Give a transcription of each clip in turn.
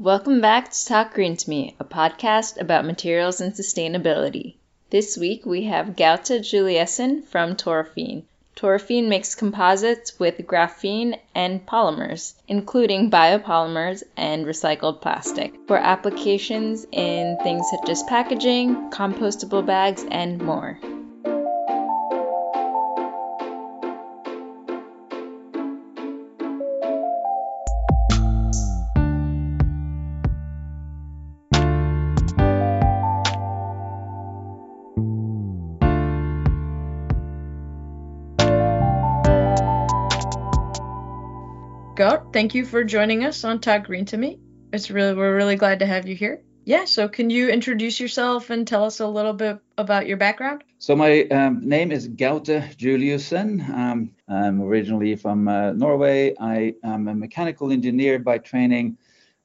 Welcome back to Talk Green to Me, a podcast about materials and sustainability. This week we have Gaute Juliussen from Toraphene. Toraphene makes composites with graphene and polymers, including biopolymers and recycled plastic, for applications in things such as packaging, compostable bags, and more. Thank you for joining us on Talk Green to Me. It's really we're really glad to have you here. Yeah, so can you introduce yourself and tell us a little bit about your background? So my um, name is Gaute Juliussen. Um, I'm originally from uh, Norway. I am a mechanical engineer by training.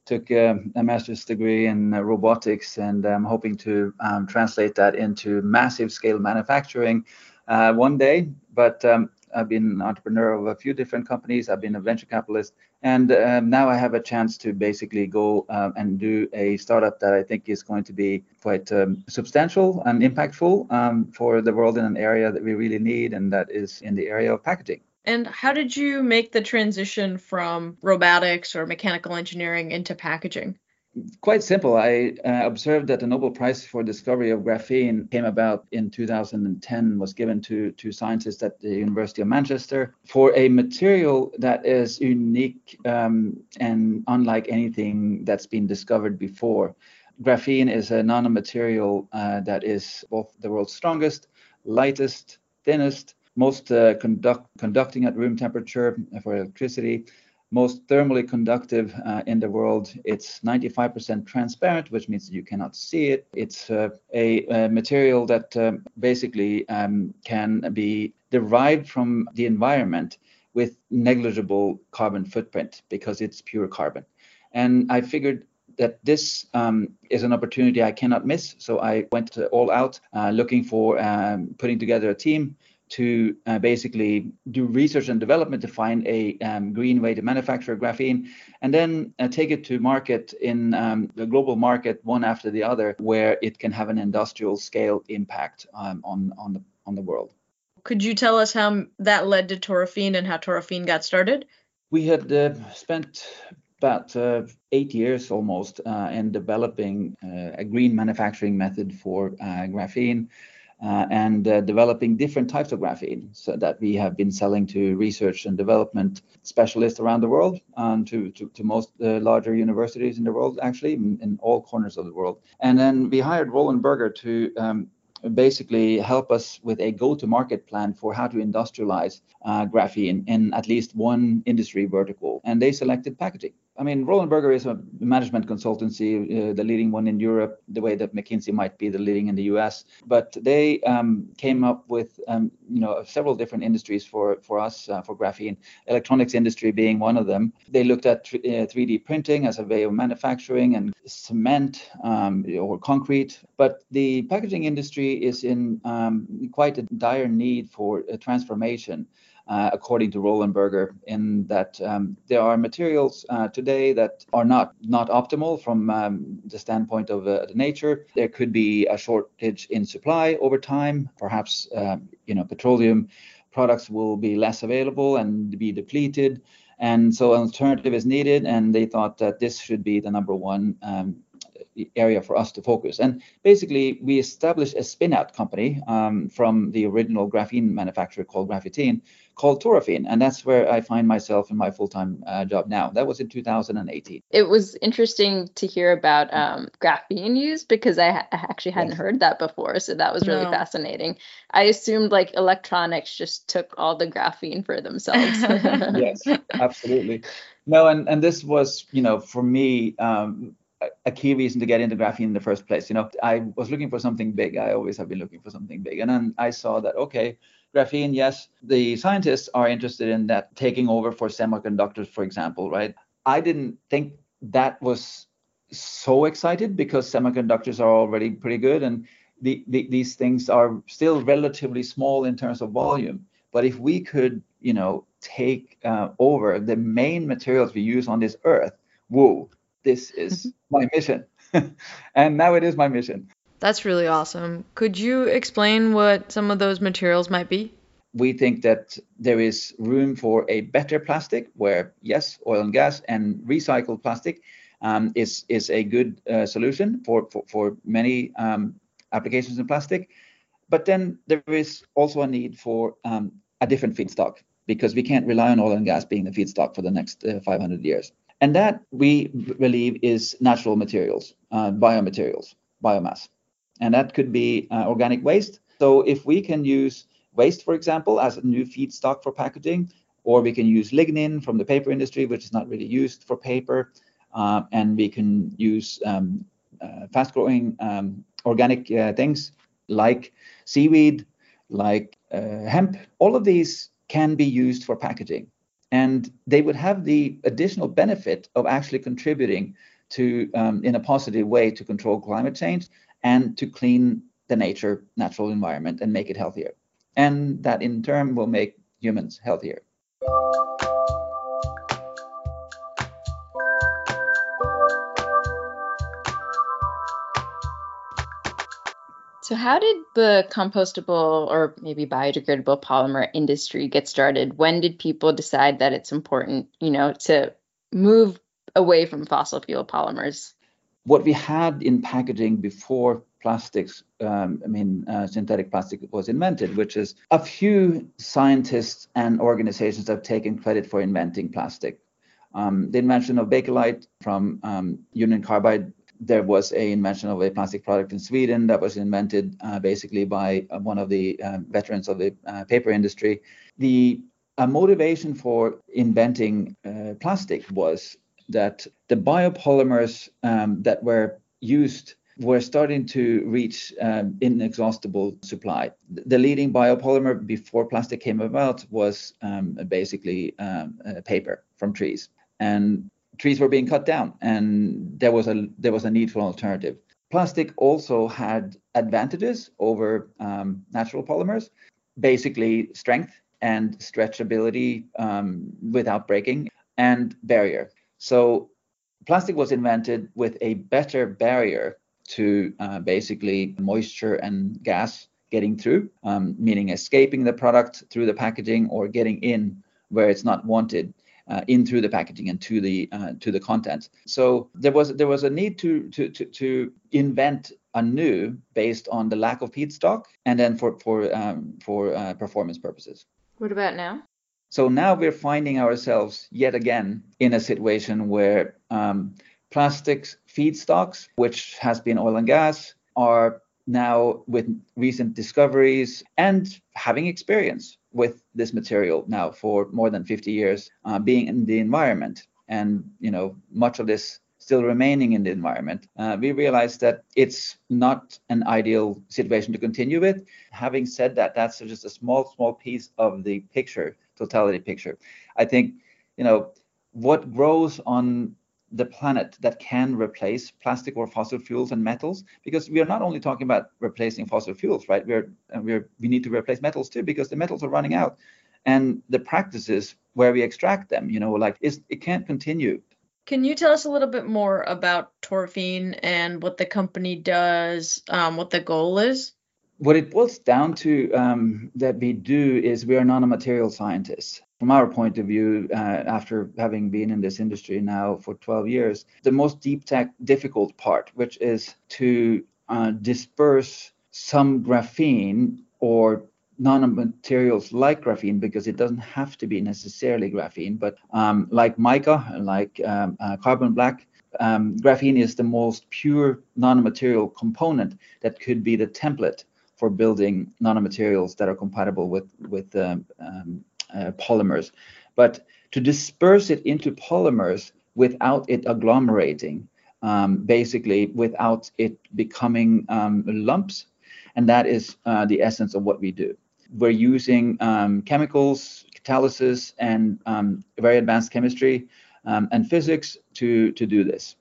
Took uh, a master's degree in uh, robotics, and I'm hoping to um, translate that into massive scale manufacturing uh, one day. But um, I've been an entrepreneur of a few different companies. I've been a venture capitalist, and um, now I have a chance to basically go um, and do a startup that I think is going to be quite um, substantial and impactful um, for the world in an area that we really need, and that is in the area of packaging. And how did you make the transition from robotics or mechanical engineering into packaging? Quite simple. I uh, observed that the Nobel Prize for discovery of graphene came about in 2010, was given to, two scientists at the University of Manchester for a material that is unique um, and unlike anything that's been discovered before. Graphene is a nanomaterial uh, that is both the world's strongest, lightest, thinnest, most uh, conduct, conducting at room temperature for electricity, most thermally conductive uh, in the world. It's 95% transparent, which means you cannot see it. It's uh, a, a, material that um, basically um, can be derived from the environment with negligible carbon footprint because it's pure carbon. And I figured that this um, is an opportunity I cannot miss. So I went all out uh, looking for um, putting together a team to uh, basically do research and development to find a um, green way to manufacture graphene and then uh, take it to market in um, the global market one after the other where it can have an industrial scale impact um, on, on, the, on the world. Could you tell us how that led to Toraphene and how Toraphene got started? We had uh, spent about uh, eight years almost uh, in developing uh, a green manufacturing method for uh, graphene and uh, developing different types of graphene so that we have been selling to research and development specialists around the world and to, to, to most uh, larger universities in the world, actually, in, in, all corners of the world. And then we hired Roland Berger to um, basically help us with a go-to-market plan for how to industrialize uh, graphene in at least one industry vertical. And they selected packaging. I mean, Roland Berger is a management consultancy, uh, the leading one in Europe, the way that McKinsey might be the leading in the US. But they um, came up with, um, you know, several different industries for for us uh, for graphene. Electronics industry being one of them. They looked at uh, 3D printing as a way of manufacturing and cement um, or concrete. But the packaging industry is in um, quite a dire need for a transformation uh, according to Roland Berger, in that um, there are materials uh, today that are not not optimal from um, the standpoint of uh, the nature. There could be a shortage in supply over time. Perhaps um, you know petroleum products will be less available and be depleted. And so an alternative is needed, and they thought that this should be the number one um, area for us to focus. And basically, we established a spin-out company um, from the original graphene manufacturer called Graphitene, called Toraphene, and that's where I find myself in my full-time uh, job now. That was in 2018. It was interesting to hear about um, graphene use because I, ha- actually hadn't yes. heard that before, so that was really no. fascinating. I assumed like electronics just took all the graphene for themselves. yes, absolutely. No, and and this was, you know, for me. Um, a key reason to get into graphene in the first place. You know, I was looking for something big. I always have been looking for something big. And then I saw that, okay, graphene, yes, the scientists are interested in that taking over for semiconductors, for example, right? I didn't think that was so excited because semiconductors are already pretty good and the, the, these things are still relatively small in terms of volume. But if we could, you know, take uh, over the main materials we use on this earth, whoa, this is my mission. and now it is my mission. That's really awesome. Could you explain what some of those materials might be? We think that there is room for a better plastic where, yes, oil and gas and recycled plastic um, is, is a good uh, solution for, for, for many um, applications in plastic. But then there is also a need for um, a different feedstock because we can't rely on oil and gas being the feedstock for the next uh, 500 years. And that we believe is natural materials, uh, biomaterials, biomass. And that could be uh, organic waste. So if we can use waste, for example, as a new feedstock for packaging, or we can use lignin from the paper industry, which is not really used for paper, uh, and we can use um, uh, fast-growing um, organic uh, things like seaweed, like uh, hemp. All of these can be used for packaging. And they would have the additional benefit of actually contributing to, um, in a positive way, to control climate change and to clean the nature, natural environment and make it healthier. And that in turn will make humans healthier. So, how did the compostable or maybe biodegradable polymer industry get started? When did people decide that it's important, you know, to move away from fossil fuel polymers? What we had in packaging before plastics, um, I mean, uh, synthetic plastic was invented, which is a few scientists and organizations have taken credit for inventing plastic. Um, the invention of Bakelite from um, Union Carbide there was a invention of a plastic product in Sweden that was invented uh, basically by uh, one of the uh, veterans of the uh, paper industry. The uh, motivation for inventing plastic was that the biopolymers um, that were used were starting to reach um, inexhaustible supply. The leading biopolymer before plastic came about was um, basically um, paper from trees. And trees were being cut down and there was a there was a need for an alternative plastic also had advantages over um, natural polymers basically strength and stretchability um, without breaking and barrier so plastic was invented with a better barrier to uh, basically moisture and gas getting through um, meaning escaping the product through the packaging or getting in where it's not wanted uh, in through the packaging and to the uh, to the content. So there was there was a need to to to, to invent anew based on the lack of feedstock and then for for um, for uh, performance purposes. What about now? So now we're finding ourselves yet again in a situation where um, plastics feedstocks, which has been oil and gas, are now with recent discoveries and having experience with this material now for more than 50 years uh, being in the environment. And you know much of this still remaining in the environment uh, we realize that it's not an ideal situation to continue with. Having said that that's just a small small piece of the picture totality picture. I think you know what grows on the planet that can replace plastic or fossil fuels and metals because we are not only talking about replacing fossil fuels right? We're we're we need to replace metals too because the metals are running out. And the practices where we extract them you know like it can't continue. Can you tell us a little bit more about Toraphene and what the company does um, what the goal is what it boils down to um, that we do is we are not a nanomaterial scientists from our point of view, uh, after having been in this industry now for 12 years, the most deep tech difficult part, which is to uh, disperse some graphene or nanomaterials like graphene, because it doesn't have to be necessarily graphene, but um, like mica, like um, uh, carbon black, um, graphene is the most pure nanomaterial component that could be the template for building nanomaterials that are compatible with with um, um, uh, polymers. But to disperse it into polymers without it agglomerating, um, basically without it becoming um, lumps, and that is uh, the essence of what we do. We're using um, chemicals, catalysis, and um, very advanced chemistry and physics to to do this.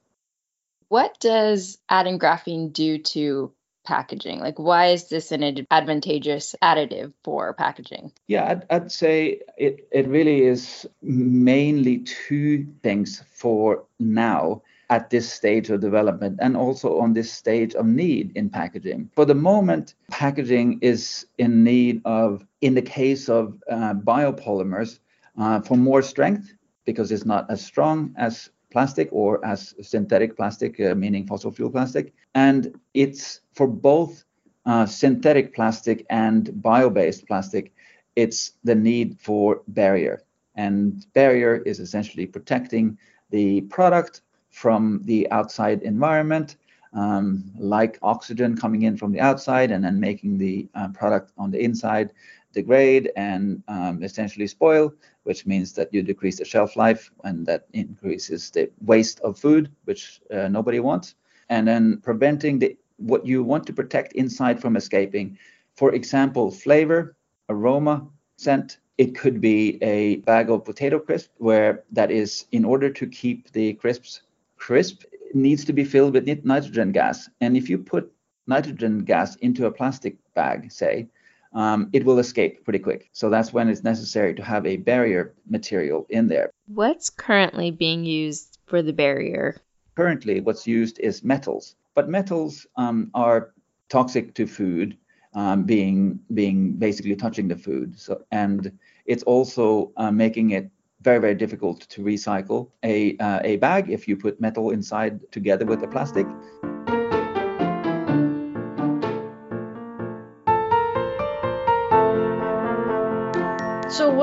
What does adding graphene do to packaging? Like, why is this an advantageous additive for packaging? Yeah, I'd, I'd say it, it really is mainly two things for now at this stage of development and also on this stage of need in packaging. For the moment, packaging is in need of, in the case of uh, biopolymers, uh, for more strength because it's not as strong as plastic or as synthetic plastic, uh, meaning fossil fuel plastic. And it's for both uh, synthetic plastic and bio based plastic, it's the need for barrier. And barrier is essentially protecting the product from the outside environment, um, like oxygen coming in from the outside and then making the uh, product on the inside degrade and um, essentially spoil, which means that you decrease the shelf life and that increases the waste of food, which uh, nobody wants. And then preventing the what you want to protect inside from escaping. For example, flavor, aroma, scent. It could be a bag of potato crisp where that is in order to keep the crisps crisp needs to be filled with nitrogen gas. And if you put nitrogen gas into a plastic bag, say, um, it will escape pretty quick. So that's when it's necessary to have a barrier material in there. What's currently being used for the barrier? Currently, what's used is metals, but metals um, are toxic to food, um, being being basically touching the food. So and it's also uh, making it very very difficult to recycle a uh, a bag if you put metal inside together with the plastic.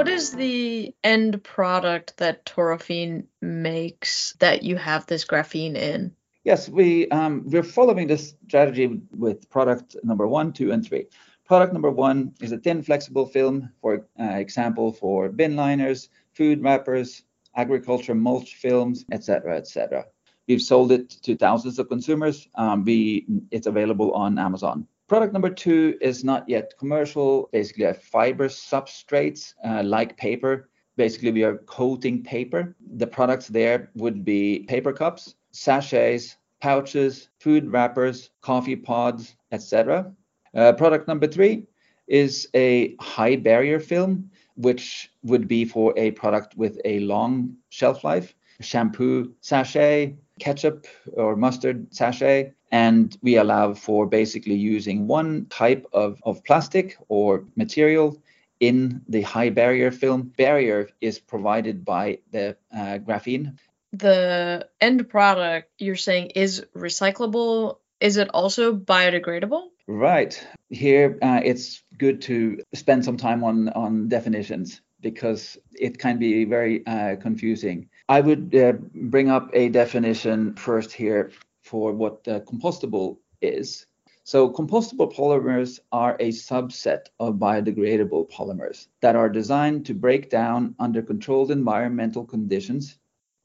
What is the end product that Toraphene makes that you have this graphene in? Yes, we um, we're following this strategy with product number one, two, and three. Product number one is a thin, flexible film, for uh, example, for bin liners, food wrappers, agriculture mulch films, etc., etc. We've sold it to thousands of consumers. Um, we it's available on Amazon. Product number two is not yet commercial, basically a fiber substrates uh, like paper. Basically, we are coating paper. The products there would be paper cups, sachets, pouches, food wrappers, coffee pods, etc. Uh, product number three is a high barrier film, which would be for a product with a long shelf life, shampoo sachet, ketchup or mustard sachet, and we allow for basically using one type of, of plastic or material in the high barrier film. Barrier is provided by the uh, graphene. The end product you're saying is recyclable. Is it also biodegradable? Right. Here, uh, it's good to spend some time on, on definitions because it can be very uh, confusing. I would uh, bring up a definition first here for what uh, compostable is. So compostable polymers are a subset of biodegradable polymers that are designed to break down under controlled environmental conditions,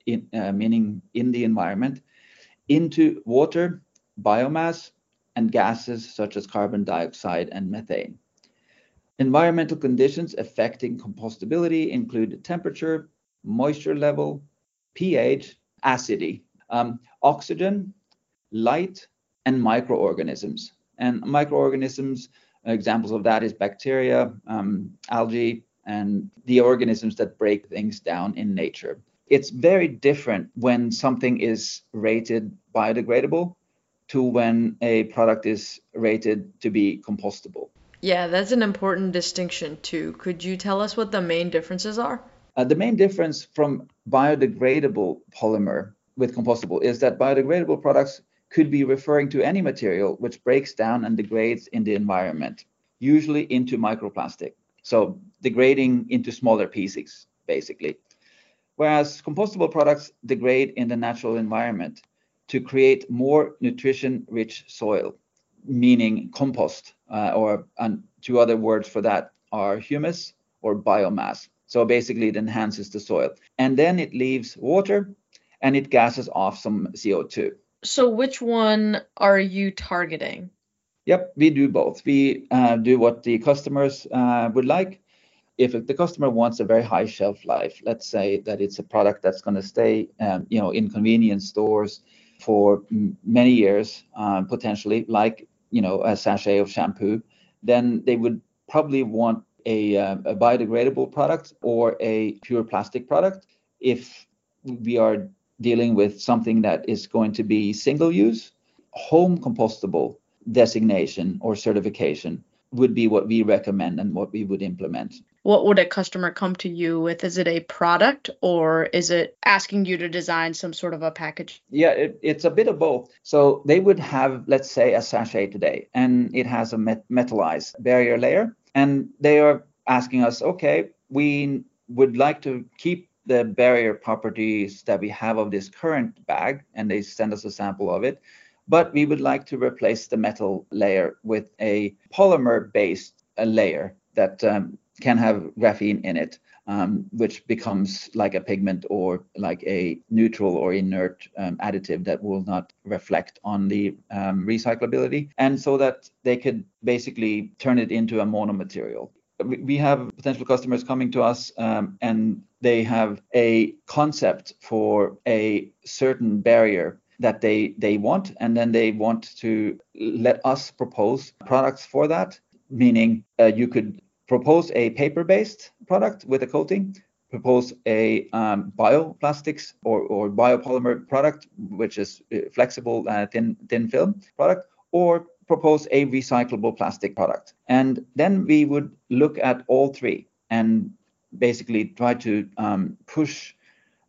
in, uh, meaning in the environment, into water, biomass, and gases such as carbon dioxide and methane. Environmental conditions affecting compostability include temperature, moisture level, pH, acidity, um, oxygen, light, and microorganisms. And microorganisms, examples of that is bacteria, um, algae, and the organisms that break things down in nature. It's very different when something is rated biodegradable to when a product is rated to be compostable. Yeah, that's an important distinction too. Could you tell us what the main differences are? Uh, the main difference from biodegradable polymer with compostable is that biodegradable products could be referring to any material which breaks down and degrades in the environment, usually into microplastic. So degrading into smaller pieces, basically. Whereas compostable products degrade in the natural environment to create more nutrition rich soil, meaning compost, uh, or and two other words for that are humus or biomass. So basically, it enhances the soil. And then it leaves water and it gases off some CO2. So, which one are you targeting? Yep, we do both. We uh, do what the customers uh, would like. If the customer wants a very high shelf life, let's say that it's a product that's going to stay, um, you know, in convenience stores for m- many years, um, potentially, like you know, a sachet of shampoo, then they would probably want a, uh, a biodegradable product or a pure plastic product. If we are dealing with something that is going to be single use, home compostable designation or certification would be what we recommend and what we would implement. What would a customer come to you with? Is it a product or is it asking you to design some sort of a package? Yeah, it, it's a bit of both. So they would have, let's say, a sachet today, and it has a met- metallized barrier layer, and they are asking us, okay, we would like to keep the barrier properties that we have of this current bag, and they send us a sample of it. But we would like to replace the metal layer with a polymer based layer that um, can have graphene in it, um, which becomes like a pigment or like a neutral or inert um, additive that will not reflect on the um, recyclability. And so that they could basically turn it into a monomaterial we have potential customers coming to us um, and they have a concept for a certain barrier that they they want and then they want to let us propose products for that meaning uh, you could propose a paper based product with a coating propose a um, bioplastics or, or biopolymer product which is uh, flexible uh, thin thin film product or propose a recyclable plastic product. And then we would look at all three and basically try to um, push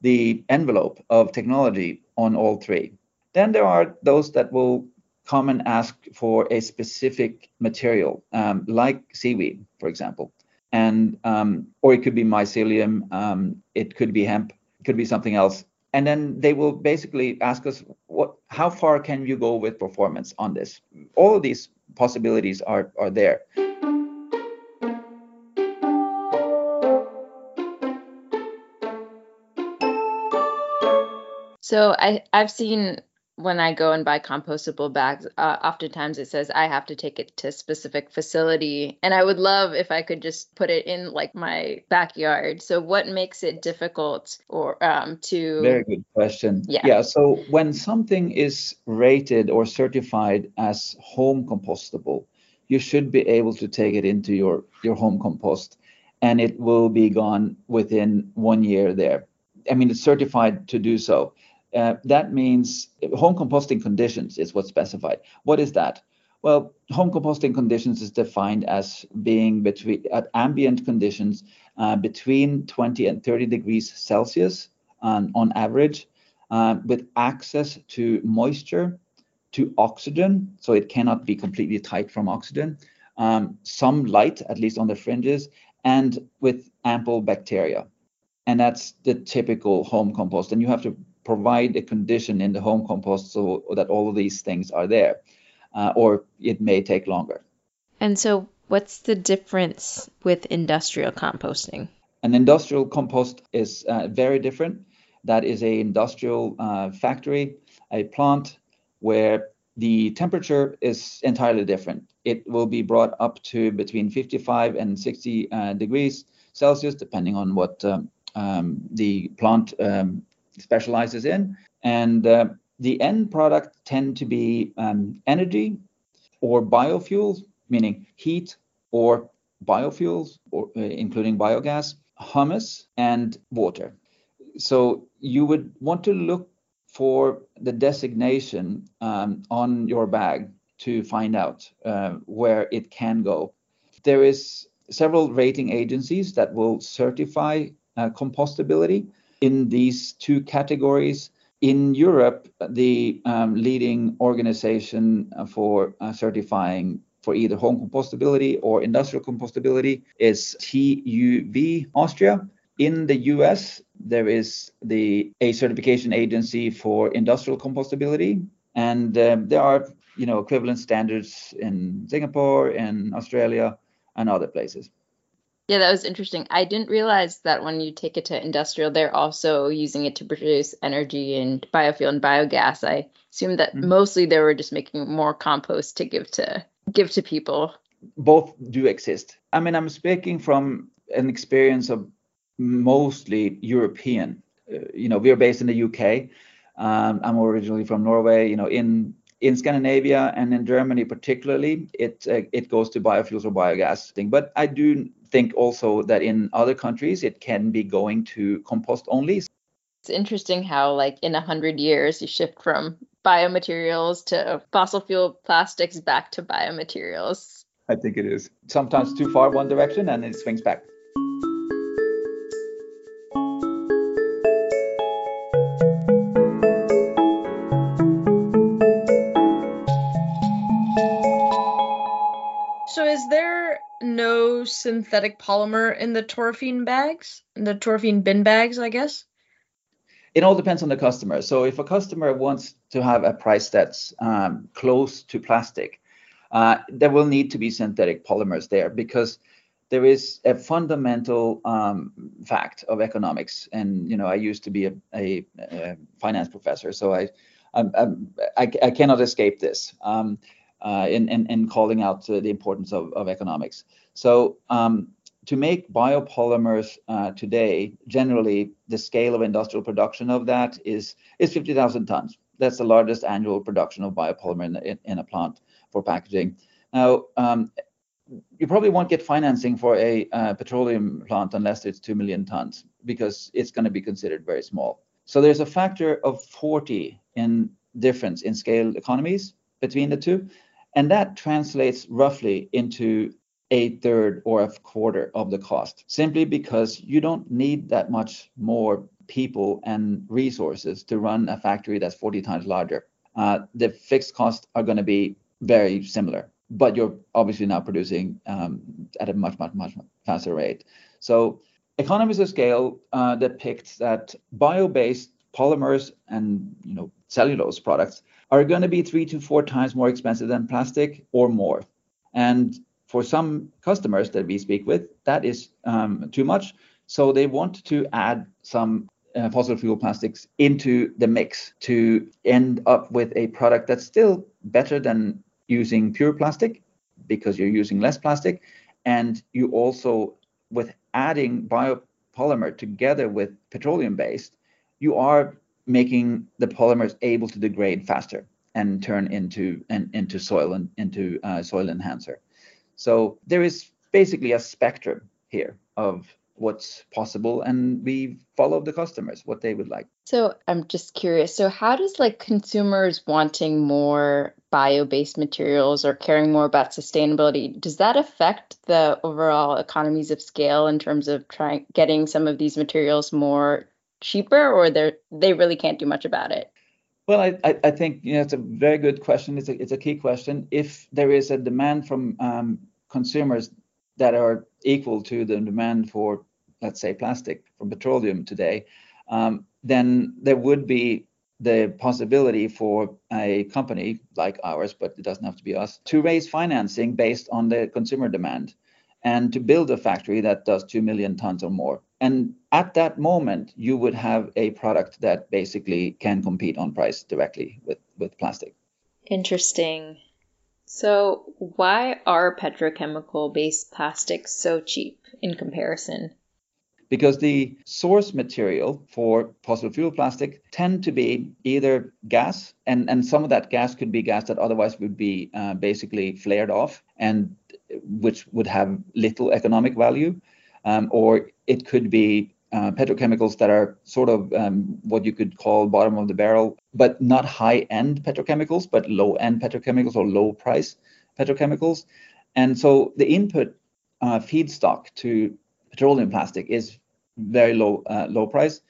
the envelope of technology on all three. Then there are those that will come and ask for a specific material, um, like seaweed, for example, and um, or it could be mycelium, um, it could be hemp, it could be something else and then they will basically ask us what how far can you go with performance on this? All of these possibilities are are there. So i i've seen when I go and buy compostable bags, uh, oftentimes it says I have to take it to a specific facility. And I would love if I could just put it in like my backyard. So, what makes it difficult or um, to. Very good question. Yeah. Yeah. So, when something is rated or certified as home compostable, you should be able to take it into your, your home compost and it will be gone within one year there. I mean, it's certified to do so. Uh, that means home composting conditions is what's specified. What is that? Well, home composting conditions is defined as being between at ambient conditions uh, between 20 and 30 degrees Celsius um, on average, uh, with access to moisture, to oxygen, so it cannot be completely tight from oxygen, um, some light, at least on the fringes, and with ample bacteria. And that's the typical home compost. And you have to provide a condition in the home compost so that all of these things are there, uh, or it may take longer. And so, what's the difference with industrial composting? An industrial compost is uh, very different. That is a industrial uh, factory, a plant where the temperature is entirely different. It will be brought up to between 55 and 60 uh, degrees Celsius, depending on what um, um, the plant um, specializes in. And uh, the end product tend to be um, energy or biofuels, meaning heat or biofuels, or, uh, including biogas, humus, and water. So you would want to look for the designation um, on your bag to find out uh, where it can go. There is several rating agencies that will certify uh, compostability in these two categories. In Europe, the um, leading organization for uh, certifying for either home compostability or industrial compostability is TÜV Austria. In the US, there is the a certification agency for industrial compostability, and uh, there are you know equivalent standards in Singapore in Australia and other places. Yeah, that was interesting. I didn't realize that when you take it to industrial, they're also using it to produce energy and biofuel and biogas. I assumed that mm-hmm. mostly they were just making more compost to give to give to people. Both do exist. I mean, I'm speaking from an experience of mostly European. Uh, you know, we're based in the UK. Um, I'm originally from Norway. You know, in in Scandinavia and in Germany particularly, it uh, it goes to biofuels or biogas thing. But I do think also that in other countries it can be going to compost only. It's interesting how, like, in a hundred years, you shift from biomaterials to fossil fuel plastics back to biomaterials. I think it is. Sometimes too far one direction and it swings back. Synthetic polymer in the Toraphene bags? In the Toraphene bin bags, I guess? It all depends on the customer. So if a customer wants to have a price that's um, close to plastic, uh, there will need to be synthetic polymers there because there is a fundamental um, fact of economics. And you know, I used to be a, a, a finance professor, so I, I'm, I'm, I, I cannot escape this. Um, uh, in, in, in calling out uh, the importance of, of economics. So um, to make biopolymers uh, today, generally the scale of industrial production of that is is 50,000 tons. That's the largest annual production of biopolymer in, in, in a plant for packaging. Now, um, you probably won't get financing for a uh, petroleum plant unless it's 2 million tons because it's going to be considered very small. So there's a factor of 40 in difference in scale economies between the two. And that translates roughly into a third or a quarter of the cost, simply because you don't need that much more people and resources to run a factory that's 40 times larger. Uh, the fixed costs are going to be very similar, but you're obviously now producing um, at a much, much, much faster rate. So economies of scale uh, depict that bio-based polymers and you know cellulose products are going to be three to four times more expensive than plastic or more. And for some customers that we speak with, that is um, too much. So they want to add some uh, fossil fuel plastics into the mix to end up with a product that's still better than using pure plastic because you're using less plastic. And you also, with adding biopolymer together with petroleum based, you are making the polymers able to degrade faster and turn into and into soil and into uh, soil enhancer. So there is basically a spectrum here of what's possible and we follow the customers what they would like so i'm just curious so how does like consumers wanting more bio-based materials or caring more about sustainability does that affect the overall economies of scale in terms of trying getting some of these materials more cheaper or they they really can't do much about it? Well, I, I think you know it's a very good question. It's a it's a key question. If there is a demand from um, consumers that are equal to the demand for, let's say, plastic from petroleum today, um, then there would be the possibility for a company like ours, but it doesn't have to be us, to raise financing based on the consumer demand and to build a factory that does 2 million tons or more. And at that moment, you would have a product that basically can compete on price directly with, with plastic. Interesting. So, why are petrochemical based plastics so cheap in comparison? Because the source material for fossil fuel plastic tend to be either gas, and, and some of that gas could be gas that otherwise would be uh, basically flared off, and which would have little economic value, um, or it could be uh, petrochemicals that are sort of um, what you could call bottom of the barrel, but not high end petrochemicals, but low end petrochemicals or low price petrochemicals. And so the input uh, feedstock to petroleum plastic is very low uh, low price,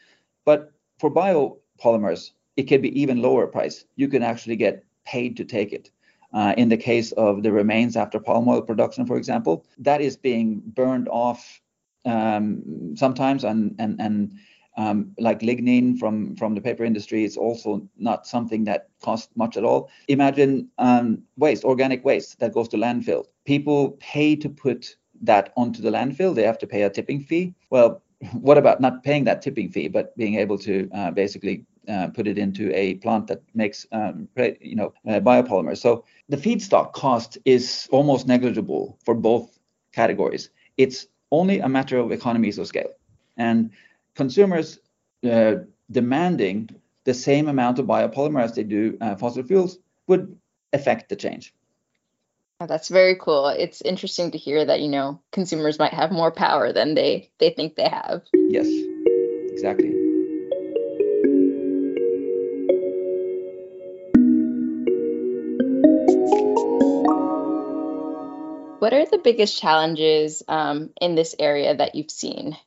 but for biopolymers it can be even lower price. You can actually get paid to take it. Uh, in the case of the remains after palm oil production, for example, that is being burned off um, sometimes, and and and um, like lignin from from the paper industry is also not something that costs much at all. Imagine um, waste, organic waste that goes to landfill. People pay to put that onto the landfill. They have to pay a tipping fee. Well, what about not paying that tipping fee, but being able to uh, basically uh, put it into a plant that makes um, you know uh, biopolymers. So the feedstock cost is almost negligible for both categories. It's only a matter of economies of scale, and consumers uh, demanding the same amount of biopolymer as they do uh, fossil fuels would affect the change. Oh, that's very cool. It's interesting to hear that, you know, consumers might have more power than they they think they have. Yes. Exactly. What are the biggest challenges um, in this area that you've seen?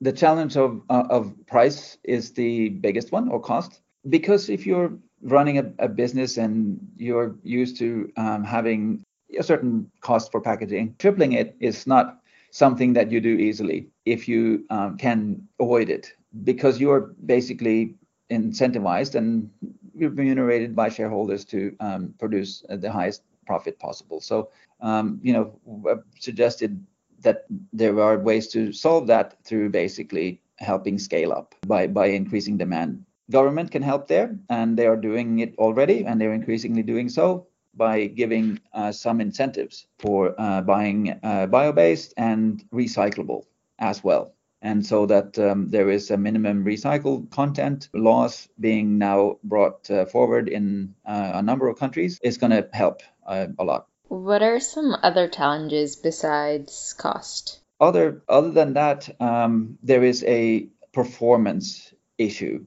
The challenge of, uh, of price is the biggest one, or cost, because if you're running a, a business and you're used to um, having a certain cost for packaging, tripling it is not something that you do easily if you um, can avoid it because you're basically incentivized and remunerated by shareholders to um, produce the highest profit possible. So um, you know, I've suggested that there are ways to solve that through basically helping scale up by by increasing demand. Government can help there, and they are doing it already, and they're increasingly doing so by giving uh, some incentives for uh, buying uh, bio-based and recyclable as well. And so that um, there is a minimum recycled content laws being now brought uh, forward in uh, a number of countries is going to help uh, a lot. What are some other challenges besides cost? Other other than that, um, there is a performance issue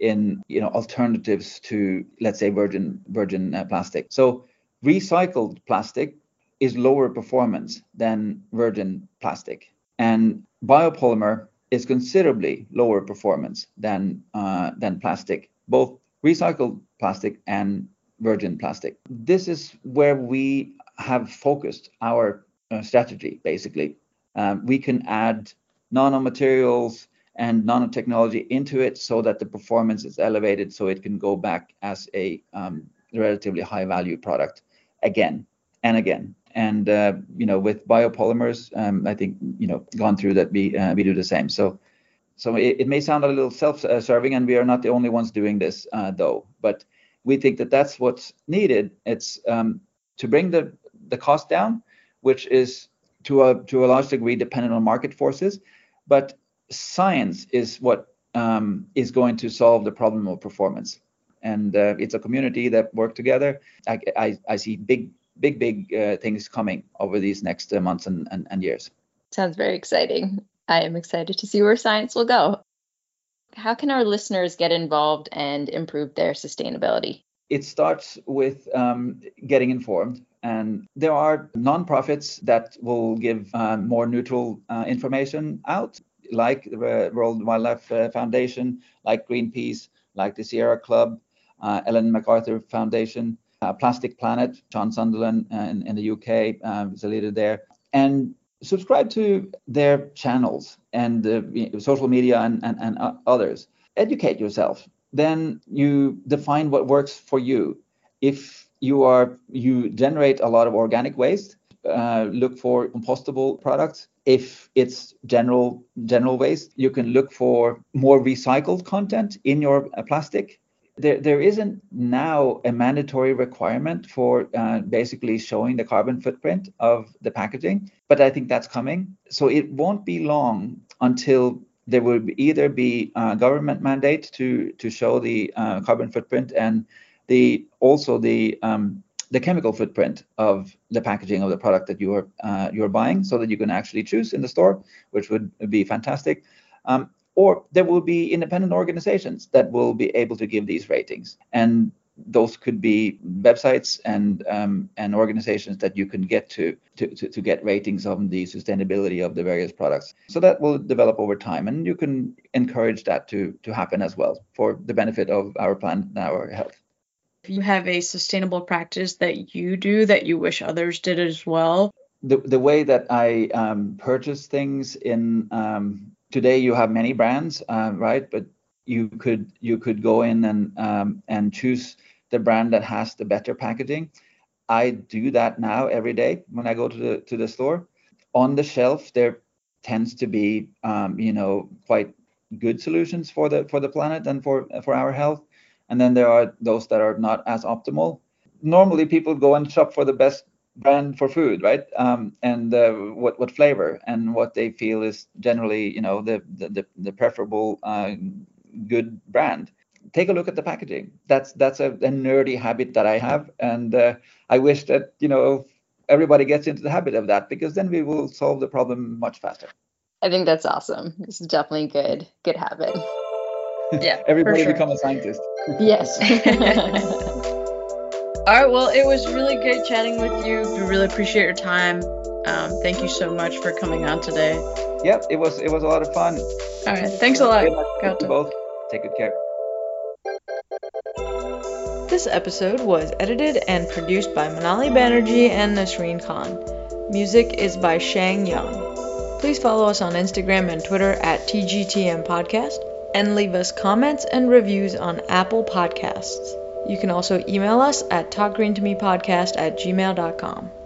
in you know alternatives to let's say virgin virgin uh, plastic. So recycled plastic is lower performance than virgin plastic, and biopolymer is considerably lower performance than uh, than plastic, both recycled plastic and virgin plastic. This is where we have focused our uh, strategy basically. Um, we can add nanomaterials and nanotechnology into it so that the performance is elevated so it can go back as a um, relatively high value product again and again. And uh, you know, with biopolymers, um, I think you know, gone through that we uh, we do the same. So, so it, it may sound a little self-serving, and we are not the only ones doing this, uh, though. But we think that that's what's needed. It's um, to bring the the cost down, which is to a to a large degree dependent on market forces. But science is what um, is going to solve the problem of performance, and uh, it's a community that work together. I, I, I see big big big uh, things coming over these next uh, months and, and, and years. Sounds very exciting. I am excited to see where science will go. How can our listeners get involved and improve their sustainability? It starts with um, getting informed and there are nonprofits that will give uh, more neutral uh, information out, like the World Wildlife uh, Foundation, like Greenpeace, like the Sierra Club, uh, Ellen MacArthur Foundation, uh, Plastic Planet, Sian Sutherland uh, in, in, the UK is a leader there. And subscribe to their channels and social media and, and, and others. Educate yourself. Then you define what works for you. If you are you generate a lot of organic waste. Uh, look for compostable products. If it's general general waste, you can look for more recycled content in your uh, plastic. There, there isn't now a mandatory requirement for uh, basically showing the carbon footprint of the packaging, but I think that's coming. So it won't be long until there will either be a government mandate to to show the uh, carbon footprint and the also the um, the chemical footprint of the packaging of the product that you are uh, you're buying, so that you can actually choose in the store, which would be fantastic. Um, or there will be independent organizations that will be able to give these ratings, and those could be websites and um, and organizations that you can get to, to to to get ratings on the sustainability of the various products. So that will develop over time, and you can encourage that to to happen as well for the benefit of our planet and our health you have a sustainable practice that you do that you wish others did as well? The, the way that I um, purchase things in um, today, you have many brands, uh, right? But you could you could go in and um, and choose the brand that has the better packaging. I do that now every day when I go to the to the store. On the shelf, there tends to be um, you know quite good solutions for the for the planet and for for our health and then there are those that are not as optimal. Normally, people go and shop for the best brand for food, right? Um, and uh, what what flavor and what they feel is generally, you know, the the the preferable uh, good brand. Take a look at the packaging. That's that's a, a nerdy habit that I have, and uh, I wish that you know everybody gets into the habit of that because then we will solve the problem much faster. I think that's awesome. Is definitely good good habit. Yeah, everybody sure. become a scientist yes. All right. Well, it was really great chatting with you. We really appreciate your time. Um, thank you so much for coming on today. Yep, it was it was a lot of fun. All right. Thanks a lot. Good luck to you both. Take good care. This episode was edited and produced by Manali Banerjee and Nasreen Khan. Music is by Shang Young. Please follow us on Instagram and Twitter at TGTM Podcast and leave us comments and reviews on Apple Podcasts. You can also email us at talkgreentomepodcast at gmail.com.